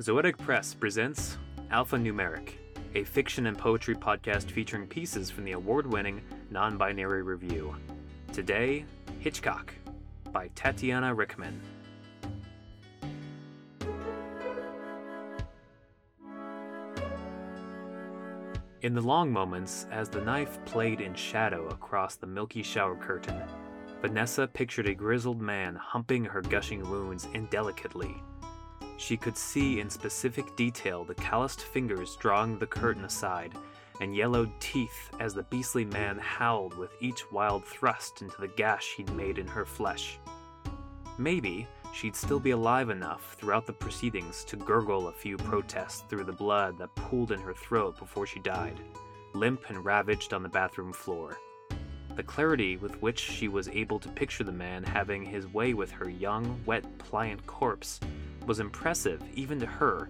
Zoetic Press presents Alphanumeric, a fiction and poetry podcast featuring pieces from the award winning Non Binary Review. Today, Hitchcock by Tatiana Rickman. In the long moments, as the knife played in shadow across the milky shower curtain, Vanessa pictured a grizzled man humping her gushing wounds indelicately. She could see in specific detail the calloused fingers drawing the curtain aside, and yellowed teeth as the beastly man howled with each wild thrust into the gash he'd made in her flesh. Maybe she'd still be alive enough throughout the proceedings to gurgle a few protests through the blood that pooled in her throat before she died, limp and ravaged on the bathroom floor. The clarity with which she was able to picture the man having his way with her young, wet, pliant corpse was impressive even to her,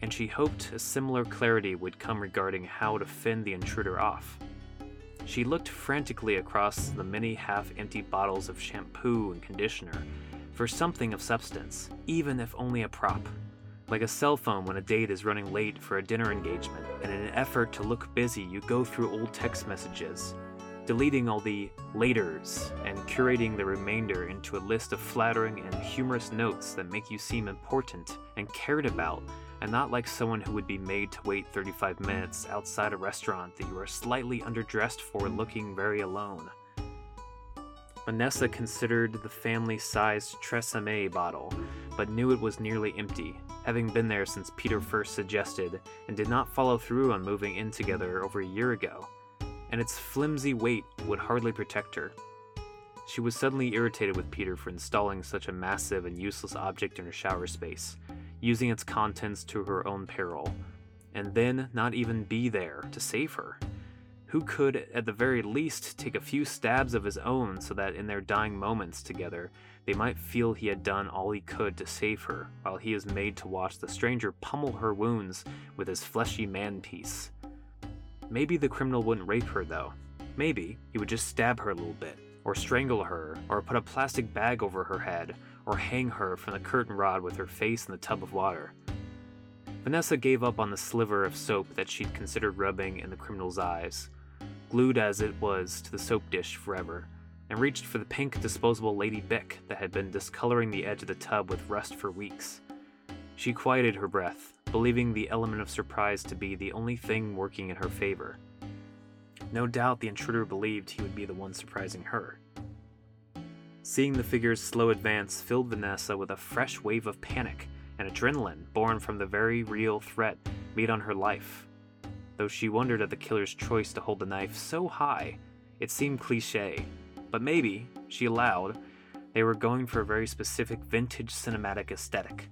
and she hoped a similar clarity would come regarding how to fend the intruder off. She looked frantically across the many half empty bottles of shampoo and conditioner for something of substance, even if only a prop. Like a cell phone when a date is running late for a dinner engagement, and in an effort to look busy, you go through old text messages, deleting all the laters and curating the remainder into a list of flattering and humorous notes that make you seem important and cared about, and not like someone who would be made to wait 35 minutes outside a restaurant that you are slightly underdressed for looking very alone. Vanessa considered the family sized Tresemme bottle, but knew it was nearly empty, having been there since Peter first suggested and did not follow through on moving in together over a year ago and its flimsy weight would hardly protect her. She was suddenly irritated with Peter for installing such a massive and useless object in her shower space, using its contents to her own peril, and then not even be there to save her. Who could, at the very least, take a few stabs of his own so that in their dying moments together they might feel he had done all he could to save her, while he is made to watch the stranger pummel her wounds with his fleshy manpiece. Maybe the criminal wouldn't rape her, though. Maybe he would just stab her a little bit, or strangle her, or put a plastic bag over her head, or hang her from the curtain rod with her face in the tub of water. Vanessa gave up on the sliver of soap that she'd considered rubbing in the criminal's eyes, glued as it was to the soap dish forever, and reached for the pink disposable Lady Bic that had been discoloring the edge of the tub with rust for weeks. She quieted her breath, believing the element of surprise to be the only thing working in her favor. No doubt the intruder believed he would be the one surprising her. Seeing the figure's slow advance filled Vanessa with a fresh wave of panic and adrenaline born from the very real threat made on her life. Though she wondered at the killer's choice to hold the knife so high, it seemed cliche, but maybe, she allowed, they were going for a very specific vintage cinematic aesthetic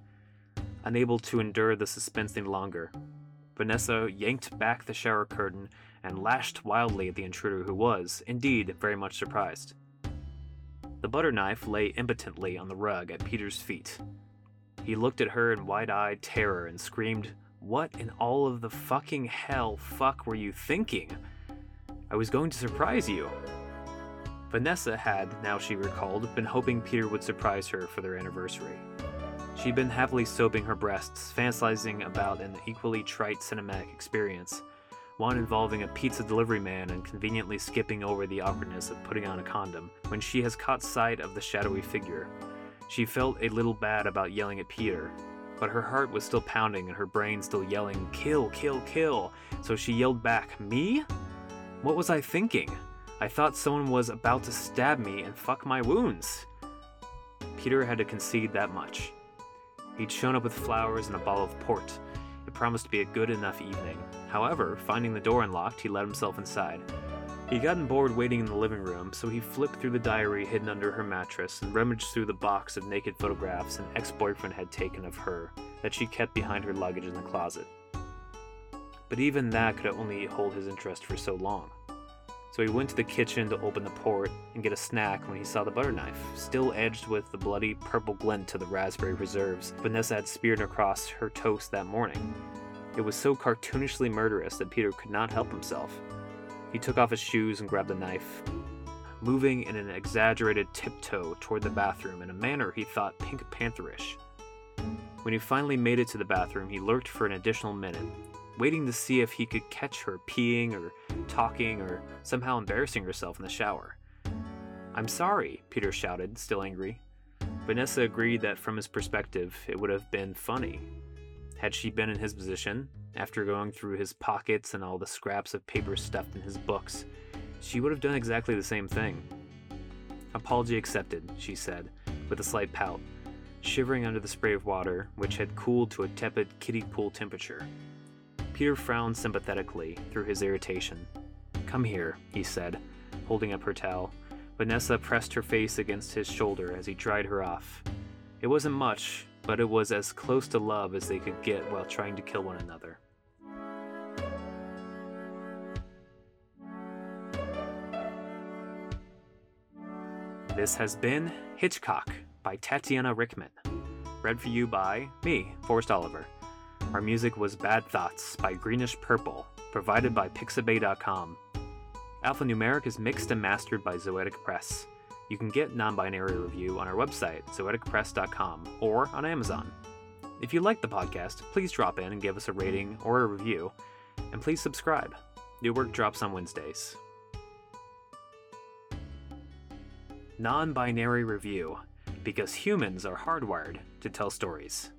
unable to endure the suspense any longer. Vanessa yanked back the shower curtain and lashed wildly at the intruder, who was, indeed, very much surprised. The butter knife lay impotently on the rug at Peter's feet. He looked at her in wide eyed terror and screamed, What in all of the fucking hell fuck were you thinking? I was going to surprise you. Vanessa had, now she recalled, been hoping Peter would surprise her for their anniversary. She'd been happily soaping her breasts, fantasizing about an equally trite cinematic experience, one involving a pizza delivery man and conveniently skipping over the awkwardness of putting on a condom, when she has caught sight of the shadowy figure. She felt a little bad about yelling at Peter, but her heart was still pounding and her brain still yelling, Kill, kill, kill, so she yelled back, Me? What was I thinking? I thought someone was about to stab me and fuck my wounds. Peter had to concede that much. He'd shown up with flowers and a bottle of port. It promised to be a good enough evening. However, finding the door unlocked, he let himself inside. He'd gotten bored waiting in the living room, so he flipped through the diary hidden under her mattress and rummaged through the box of naked photographs an ex boyfriend had taken of her that she kept behind her luggage in the closet. But even that could only hold his interest for so long so he went to the kitchen to open the port and get a snack when he saw the butter knife, still edged with the bloody purple glint to the raspberry preserves Vanessa had speared across her toast that morning. It was so cartoonishly murderous that Peter could not help himself. He took off his shoes and grabbed the knife, moving in an exaggerated tiptoe toward the bathroom in a manner he thought Pink Pantherish. When he finally made it to the bathroom, he lurked for an additional minute, waiting to see if he could catch her peeing or talking or somehow embarrassing herself in the shower. I'm sorry, Peter shouted, still angry. Vanessa agreed that from his perspective, it would have been funny. Had she been in his position, after going through his pockets and all the scraps of paper stuffed in his books, she would have done exactly the same thing. Apology accepted, she said, with a slight pout, shivering under the spray of water, which had cooled to a tepid kiddie pool temperature. Peter frowned sympathetically through his irritation. Come here, he said, holding up her towel. Vanessa pressed her face against his shoulder as he dried her off. It wasn't much, but it was as close to love as they could get while trying to kill one another. This has been Hitchcock by Tatiana Rickman. Read for you by me, Forrest Oliver. Our music was Bad Thoughts by Greenish Purple, provided by Pixabay.com. Alphanumeric is mixed and mastered by Zoetic Press. You can get Non Binary Review on our website, zoeticpress.com, or on Amazon. If you like the podcast, please drop in and give us a rating or a review, and please subscribe. New work drops on Wednesdays. Non Binary Review, because humans are hardwired to tell stories.